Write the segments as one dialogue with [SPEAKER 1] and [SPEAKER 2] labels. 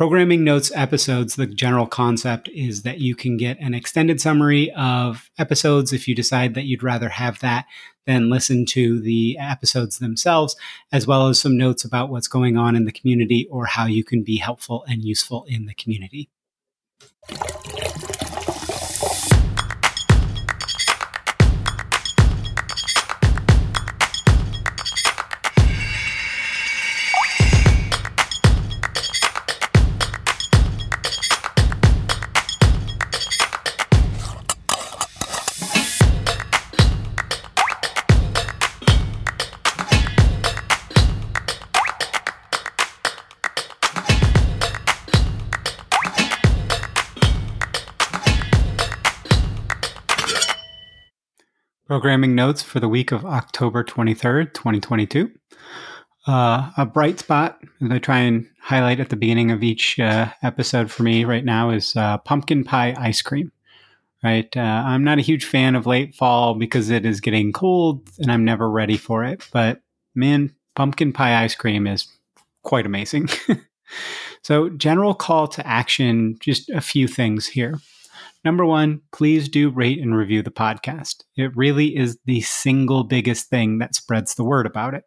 [SPEAKER 1] Programming Notes episodes, the general concept is that you can get an extended summary of episodes if you decide that you'd rather have that than listen to the episodes themselves, as well as some notes about what's going on in the community or how you can be helpful and useful in the community. Programming notes for the week of October 23rd, 2022. Uh, a bright spot that I try and highlight at the beginning of each uh, episode for me right now is uh, pumpkin pie ice cream. Right, uh, I'm not a huge fan of late fall because it is getting cold and I'm never ready for it. But man, pumpkin pie ice cream is quite amazing. so, general call to action, just a few things here. Number one, please do rate and review the podcast. It really is the single biggest thing that spreads the word about it.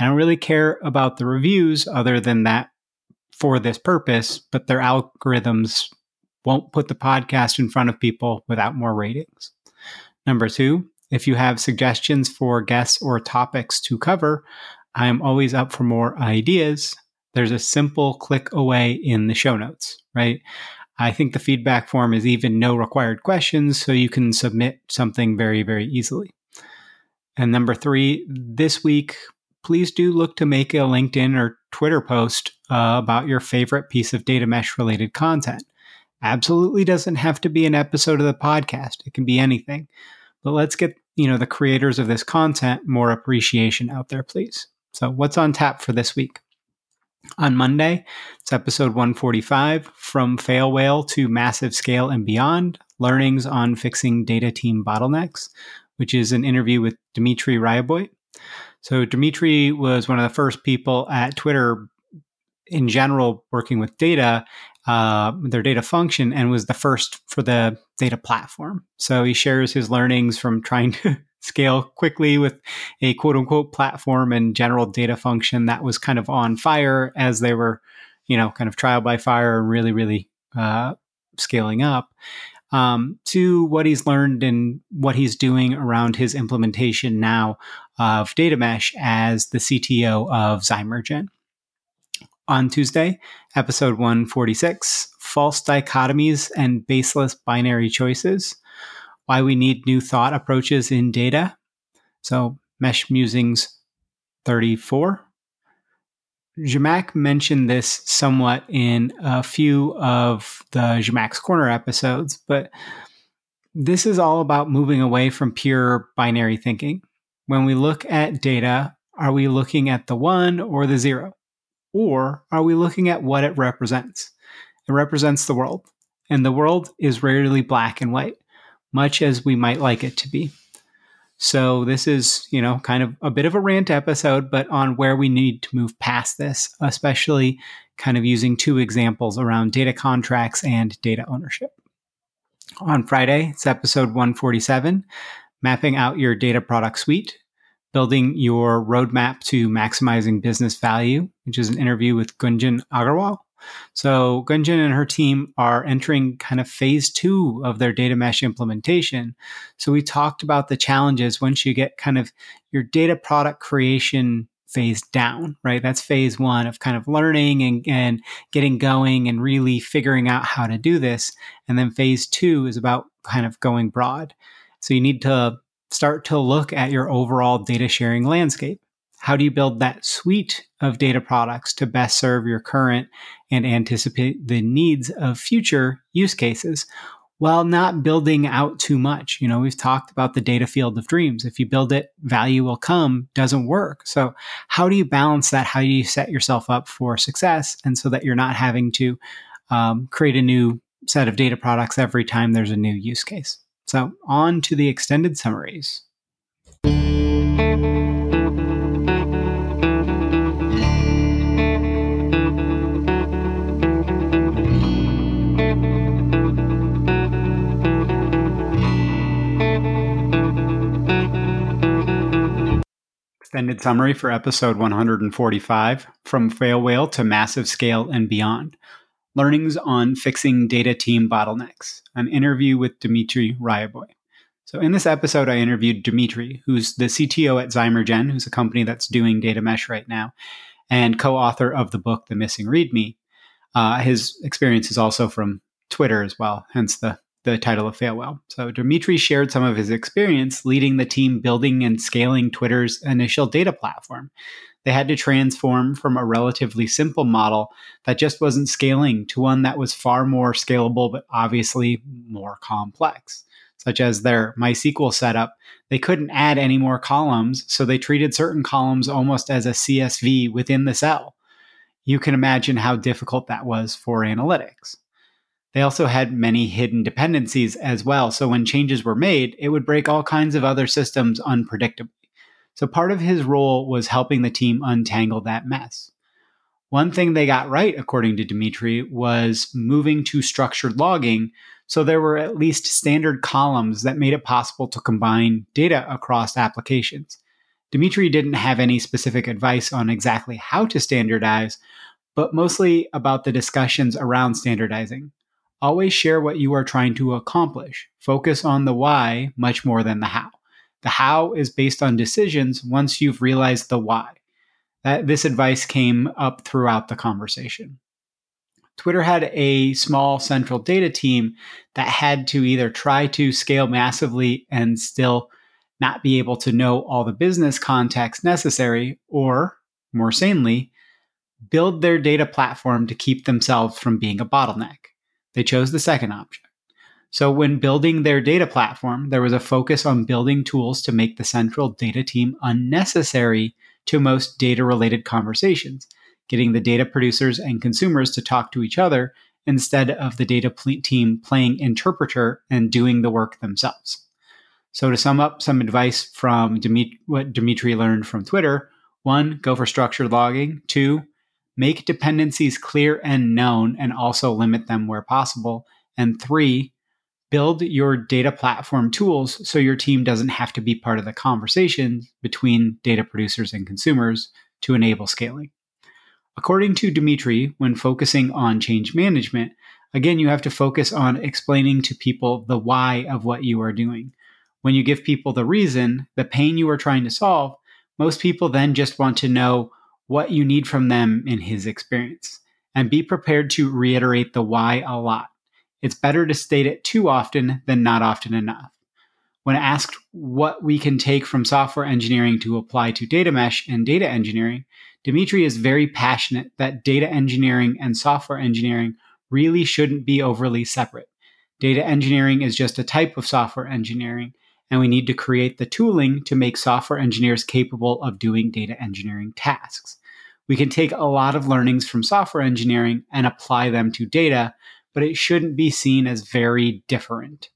[SPEAKER 1] I don't really care about the reviews other than that for this purpose, but their algorithms won't put the podcast in front of people without more ratings. Number two, if you have suggestions for guests or topics to cover, I am always up for more ideas. There's a simple click away in the show notes, right? I think the feedback form is even no required questions, so you can submit something very, very easily. And number three, this week, please do look to make a LinkedIn or Twitter post uh, about your favorite piece of data mesh related content. Absolutely doesn't have to be an episode of the podcast. It can be anything. But let's get, you know, the creators of this content more appreciation out there, please. So, what's on tap for this week? On Monday, it's episode 145 From Fail Whale to Massive Scale and Beyond Learnings on Fixing Data Team Bottlenecks, which is an interview with Dmitry Ryaboy. So, Dmitry was one of the first people at Twitter in general working with data, uh, their data function, and was the first for the data platform. So, he shares his learnings from trying to scale quickly with a quote unquote platform and general data function that was kind of on fire as they were, you know, kind of trial by fire and really, really uh, scaling up. Um, to what he's learned and what he's doing around his implementation now of data mesh as the CTO of Zymergen. On Tuesday, episode 146 False Dichotomies and Baseless Binary Choices why we need new thought approaches in data. So, Mesh Musings 34. Zhamak mentioned this somewhat in a few of the Zhamak's Corner episodes, but this is all about moving away from pure binary thinking. When we look at data, are we looking at the one or the zero? Or are we looking at what it represents? It represents the world, and the world is rarely black and white much as we might like it to be. So this is, you know, kind of a bit of a rant episode, but on where we need to move past this, especially kind of using two examples around data contracts and data ownership. On Friday, it's episode 147, mapping out your data product suite, building your roadmap to maximizing business value, which is an interview with Gunjan Agarwal. So Gunjan and her team are entering kind of phase two of their data mesh implementation. So we talked about the challenges once you get kind of your data product creation phase down, right? That's phase one of kind of learning and, and getting going and really figuring out how to do this. And then phase two is about kind of going broad. So you need to start to look at your overall data sharing landscape. How do you build that suite of data products to best serve your current and anticipate the needs of future use cases while not building out too much? You know, we've talked about the data field of dreams. If you build it, value will come doesn't work. So, how do you balance that? How do you set yourself up for success? And so that you're not having to um, create a new set of data products every time there's a new use case. So, on to the extended summaries. extended summary for episode 145 From Fail Whale to Massive Scale and Beyond Learnings on Fixing Data Team Bottlenecks, an interview with Dmitry Ryaboy. So, in this episode, I interviewed Dmitry, who's the CTO at Zymergen, who's a company that's doing data mesh right now, and co author of the book, The Missing README. Uh, his experience is also from Twitter as well, hence the the title of Fail Whale. So Dmitry shared some of his experience leading the team building and scaling Twitter's initial data platform. They had to transform from a relatively simple model that just wasn't scaling to one that was far more scalable, but obviously more complex, such as their MySQL setup. They couldn't add any more columns, so they treated certain columns almost as a CSV within the cell. You can imagine how difficult that was for analytics. They also had many hidden dependencies as well. So when changes were made, it would break all kinds of other systems unpredictably. So part of his role was helping the team untangle that mess. One thing they got right, according to Dmitry, was moving to structured logging. So there were at least standard columns that made it possible to combine data across applications. Dmitry didn't have any specific advice on exactly how to standardize, but mostly about the discussions around standardizing. Always share what you are trying to accomplish. Focus on the why much more than the how. The how is based on decisions once you've realized the why. That, this advice came up throughout the conversation. Twitter had a small central data team that had to either try to scale massively and still not be able to know all the business context necessary, or more sanely, build their data platform to keep themselves from being a bottleneck. They chose the second option. So, when building their data platform, there was a focus on building tools to make the central data team unnecessary to most data related conversations, getting the data producers and consumers to talk to each other instead of the data team playing interpreter and doing the work themselves. So, to sum up some advice from Dmitry, what Dmitry learned from Twitter one, go for structured logging. Two, make dependencies clear and known and also limit them where possible. And three, build your data platform tools so your team doesn't have to be part of the conversation between data producers and consumers to enable scaling. According to Dmitry, when focusing on change management, again, you have to focus on explaining to people the why of what you are doing. When you give people the reason, the pain you are trying to solve, most people then just want to know what you need from them in his experience, and be prepared to reiterate the why a lot. It's better to state it too often than not often enough. When asked what we can take from software engineering to apply to data mesh and data engineering, Dmitry is very passionate that data engineering and software engineering really shouldn't be overly separate. Data engineering is just a type of software engineering, and we need to create the tooling to make software engineers capable of doing data engineering tasks we can take a lot of learnings from software engineering and apply them to data, but it shouldn't be seen as very different.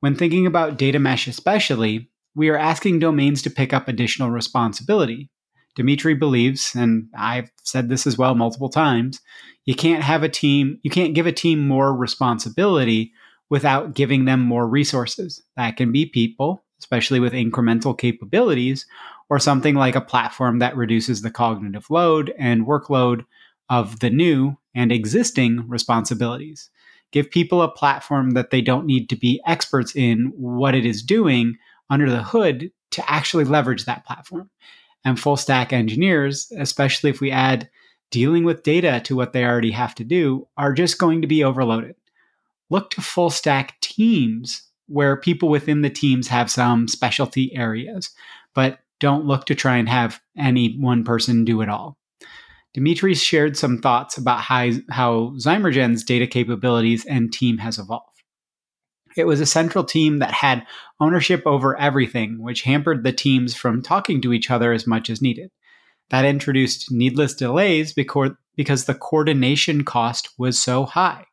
[SPEAKER 1] When thinking about data mesh, especially, we are asking domains to pick up additional responsibility. Dmitry believes, and I've said this as well multiple times, you can't have a team, you can't give a team more responsibility without giving them more resources. That can be people, especially with incremental capabilities, or something like a platform that reduces the cognitive load and workload of the new and existing responsibilities. Give people a platform that they don't need to be experts in what it is doing under the hood to actually leverage that platform. And full stack engineers, especially if we add dealing with data to what they already have to do, are just going to be overloaded. Look to full stack teams where people within the teams have some specialty areas, but don't look to try and have any one person do it all. Dmitry shared some thoughts about how, Zymergen's data capabilities and team has evolved. It was a central team that had ownership over everything, which hampered the teams from talking to each other as much as needed. That introduced needless delays because the coordination cost was so high.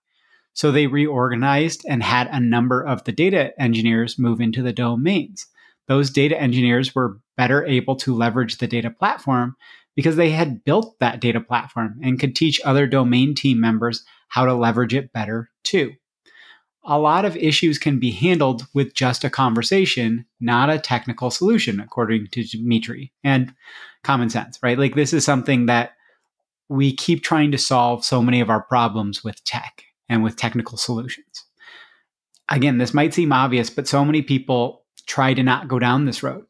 [SPEAKER 1] So they reorganized and had a number of the data engineers move into the domains those data engineers were better able to leverage the data platform because they had built that data platform and could teach other domain team members how to leverage it better too. a lot of issues can be handled with just a conversation, not a technical solution, according to Dmitry. And common sense, right? Like this is something that we keep trying to solve so many of our problems with tech and with technical solutions. Again, this might seem obvious, but so many people try to not go down this road.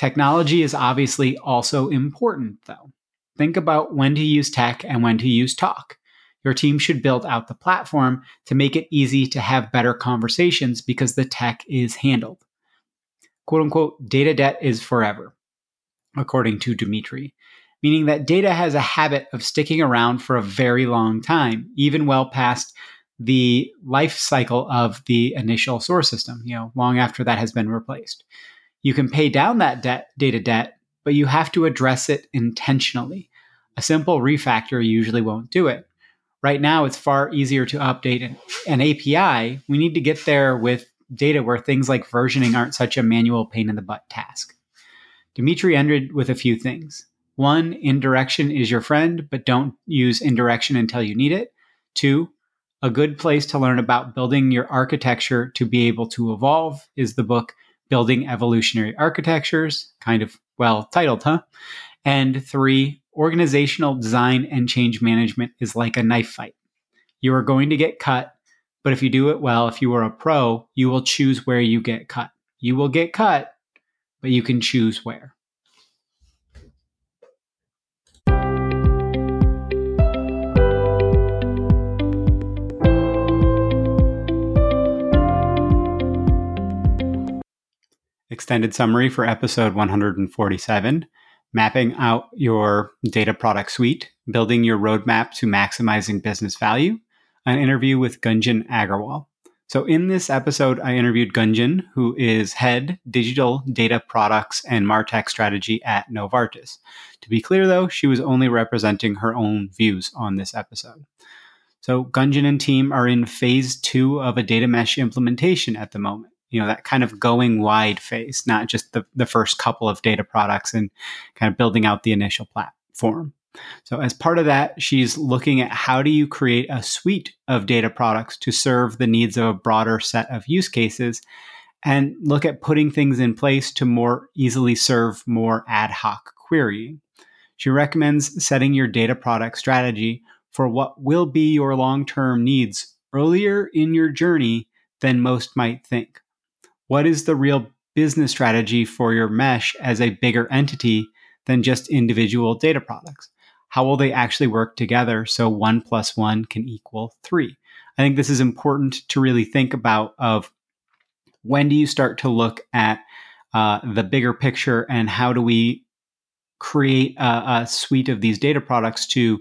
[SPEAKER 1] Technology is obviously also important, though. Think about when to use tech and when to use talk. Your team should build out the platform to make it easy to have better conversations because the tech is handled. Quote unquote, data debt is forever, according to Dmitry meaning that data has a habit of sticking around for a very long time, even well past the life cycle of the initial source system, you know, long after that has been replaced. You can pay down that debt, data debt, but you have to address it intentionally. A simple refactor usually won't do it. Right now, it's far easier to update an, an API. We need to get there with data where things like versioning aren't such a manual pain in the butt task. Dmitry ended with a few things. One, indirection is your friend, but don't use indirection until you need it. Two, a good place to learn about building your architecture to be able to evolve is the book Building Evolutionary Architectures, kind of well titled, huh? And three, organizational design and change management is like a knife fight. You are going to get cut, but if you do it well, if you are a pro, you will choose where you get cut. You will get cut, but you can choose where. Extended summary for episode 147 mapping out your data product suite, building your roadmap to maximizing business value, an interview with Gunjan Agarwal. So, in this episode, I interviewed Gunjan, who is head digital data products and Martech strategy at Novartis. To be clear, though, she was only representing her own views on this episode. So, Gunjan and team are in phase two of a data mesh implementation at the moment you know that kind of going wide phase not just the, the first couple of data products and kind of building out the initial platform. So as part of that she's looking at how do you create a suite of data products to serve the needs of a broader set of use cases and look at putting things in place to more easily serve more ad hoc querying. She recommends setting your data product strategy for what will be your long-term needs earlier in your journey than most might think what is the real business strategy for your mesh as a bigger entity than just individual data products? How will they actually work together so one plus one can equal three? I think this is important to really think about of when do you start to look at uh, the bigger picture and how do we create a, a suite of these data products to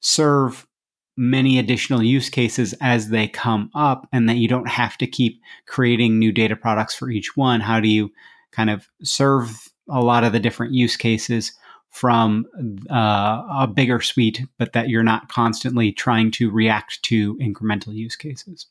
[SPEAKER 1] serve many additional use cases as they come up and that you don't have to keep creating new data products for each one. How do you kind of serve a lot of the different use cases from uh, a bigger suite but that you're not constantly trying to react to incremental use cases?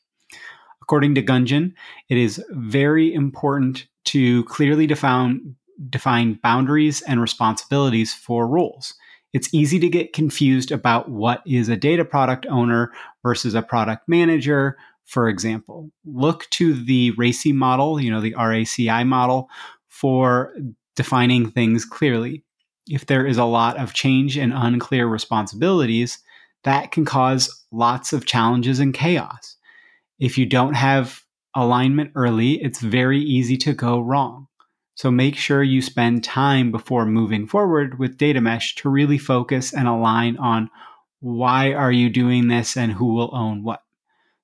[SPEAKER 1] According to Gunjan it is very important to clearly define define boundaries and responsibilities for roles it's easy to get confused about what is a data product owner versus a product manager. For example, look to the RACI model, you know, the RACI model for defining things clearly. If there is a lot of change and unclear responsibilities, that can cause lots of challenges and chaos. If you don't have alignment early, it's very easy to go wrong. So make sure you spend time before moving forward with data mesh to really focus and align on why are you doing this and who will own what.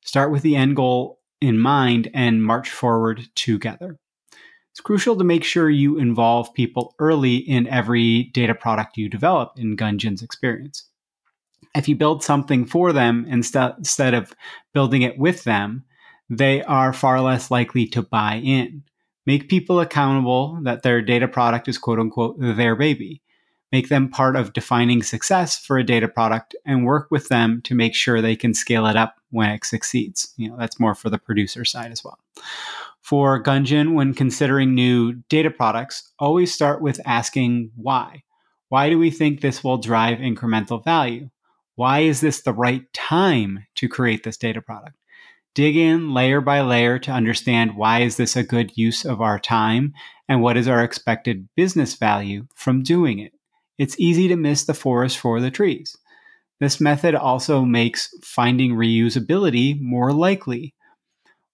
[SPEAKER 1] Start with the end goal in mind and march forward together. It's crucial to make sure you involve people early in every data product you develop in Gunjan's experience. If you build something for them instead of building it with them, they are far less likely to buy in. Make people accountable that their data product is quote unquote their baby. Make them part of defining success for a data product and work with them to make sure they can scale it up when it succeeds. You know, that's more for the producer side as well. For Gunjan, when considering new data products, always start with asking why. Why do we think this will drive incremental value? Why is this the right time to create this data product? Dig in layer by layer to understand why is this a good use of our time and what is our expected business value from doing it. It's easy to miss the forest for the trees. This method also makes finding reusability more likely.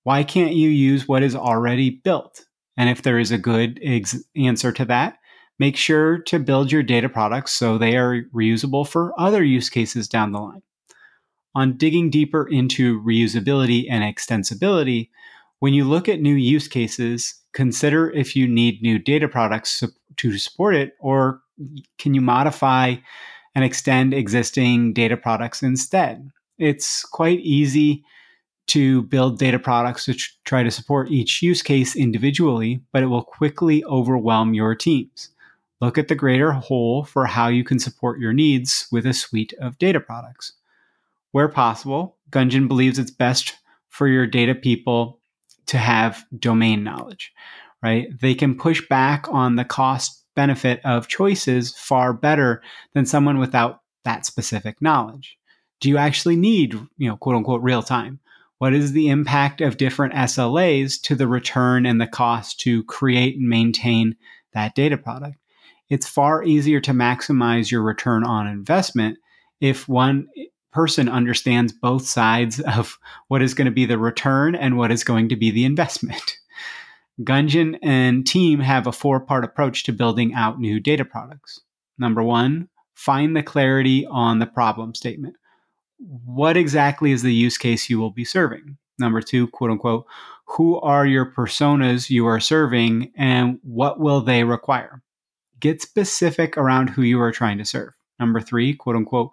[SPEAKER 1] Why can't you use what is already built? And if there is a good ex- answer to that, make sure to build your data products so they are reusable for other use cases down the line. On digging deeper into reusability and extensibility, when you look at new use cases, consider if you need new data products to support it, or can you modify and extend existing data products instead? It's quite easy to build data products to try to support each use case individually, but it will quickly overwhelm your teams. Look at the greater whole for how you can support your needs with a suite of data products. Where possible, Gunjan believes it's best for your data people to have domain knowledge, right? They can push back on the cost benefit of choices far better than someone without that specific knowledge. Do you actually need, you know, quote unquote real time? What is the impact of different SLAs to the return and the cost to create and maintain that data product? It's far easier to maximize your return on investment if one person understands both sides of what is going to be the return and what is going to be the investment. Gunjan and team have a four part approach to building out new data products. Number one, find the clarity on the problem statement. What exactly is the use case you will be serving? Number two, quote unquote, who are your personas you are serving and what will they require? Get specific around who you are trying to serve. Number three, quote unquote,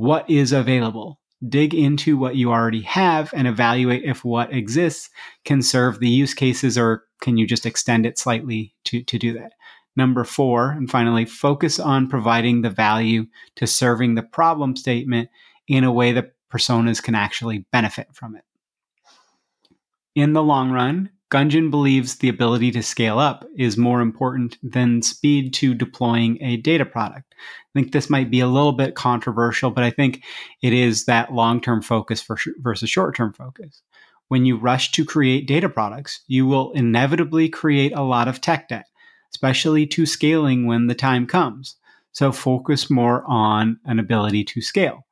[SPEAKER 1] what is available. Dig into what you already have and evaluate if what exists can serve the use cases or can you just extend it slightly to, to do that. Number four, and finally, focus on providing the value to serving the problem statement in a way that personas can actually benefit from it. In the long run, Gunjan believes the ability to scale up is more important than speed to deploying a data product. I think this might be a little bit controversial, but I think it is that long term focus versus short term focus. When you rush to create data products, you will inevitably create a lot of tech debt, especially to scaling when the time comes. So focus more on an ability to scale.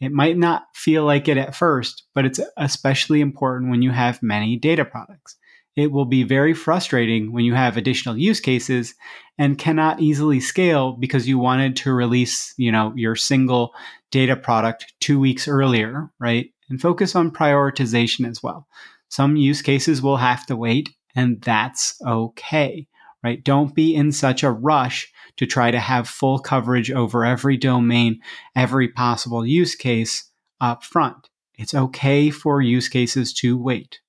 [SPEAKER 1] It might not feel like it at first, but it's especially important when you have many data products it will be very frustrating when you have additional use cases and cannot easily scale because you wanted to release, you know, your single data product 2 weeks earlier, right? And focus on prioritization as well. Some use cases will have to wait and that's okay, right? Don't be in such a rush to try to have full coverage over every domain, every possible use case up front. It's okay for use cases to wait.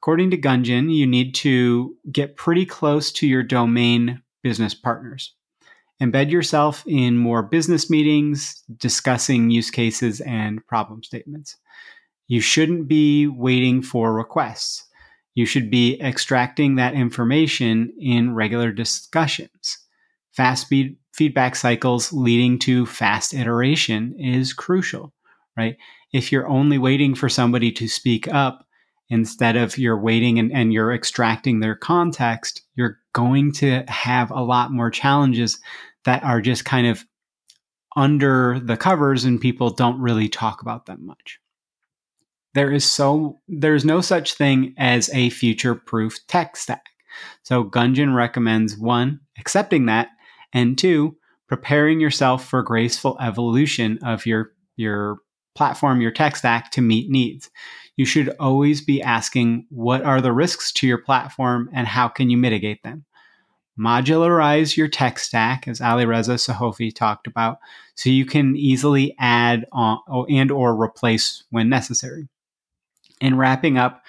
[SPEAKER 1] According to Gunjan, you need to get pretty close to your domain business partners. Embed yourself in more business meetings, discussing use cases and problem statements. You shouldn't be waiting for requests. You should be extracting that information in regular discussions. Fast speed feedback cycles leading to fast iteration is crucial, right? If you're only waiting for somebody to speak up, instead of you're waiting and, and you're extracting their context, you're going to have a lot more challenges that are just kind of under the covers and people don't really talk about them much. There is so there's no such thing as a future proof tech stack. So Gunjan recommends one, accepting that, and two, preparing yourself for graceful evolution of your your platform, your tech stack to meet needs you should always be asking what are the risks to your platform and how can you mitigate them. Modularize your tech stack, as Alireza Sohofi talked about, so you can easily add on, and or replace when necessary. In wrapping up,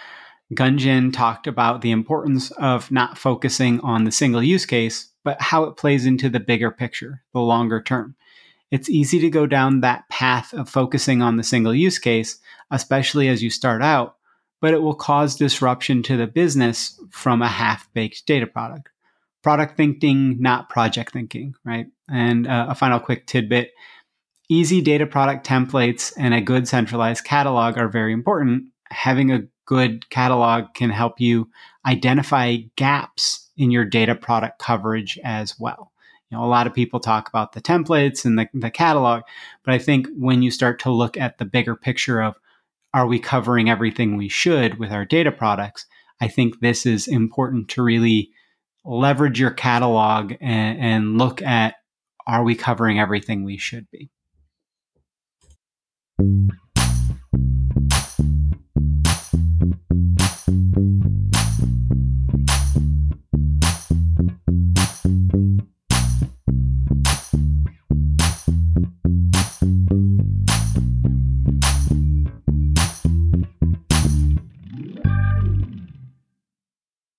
[SPEAKER 1] Gunjan talked about the importance of not focusing on the single use case, but how it plays into the bigger picture, the longer term. It's easy to go down that path of focusing on the single use case, especially as you start out, but it will cause disruption to the business from a half baked data product. Product thinking, not project thinking, right? And uh, a final quick tidbit easy data product templates and a good centralized catalog are very important. having a good catalog can help you identify gaps in your data product coverage as well. You know, a lot of people talk about the templates and the, the catalog, but I think when you start to look at the bigger picture of are we covering everything we should with our data products, I think this is important to really leverage your catalog and, and look at are we covering everything we should be.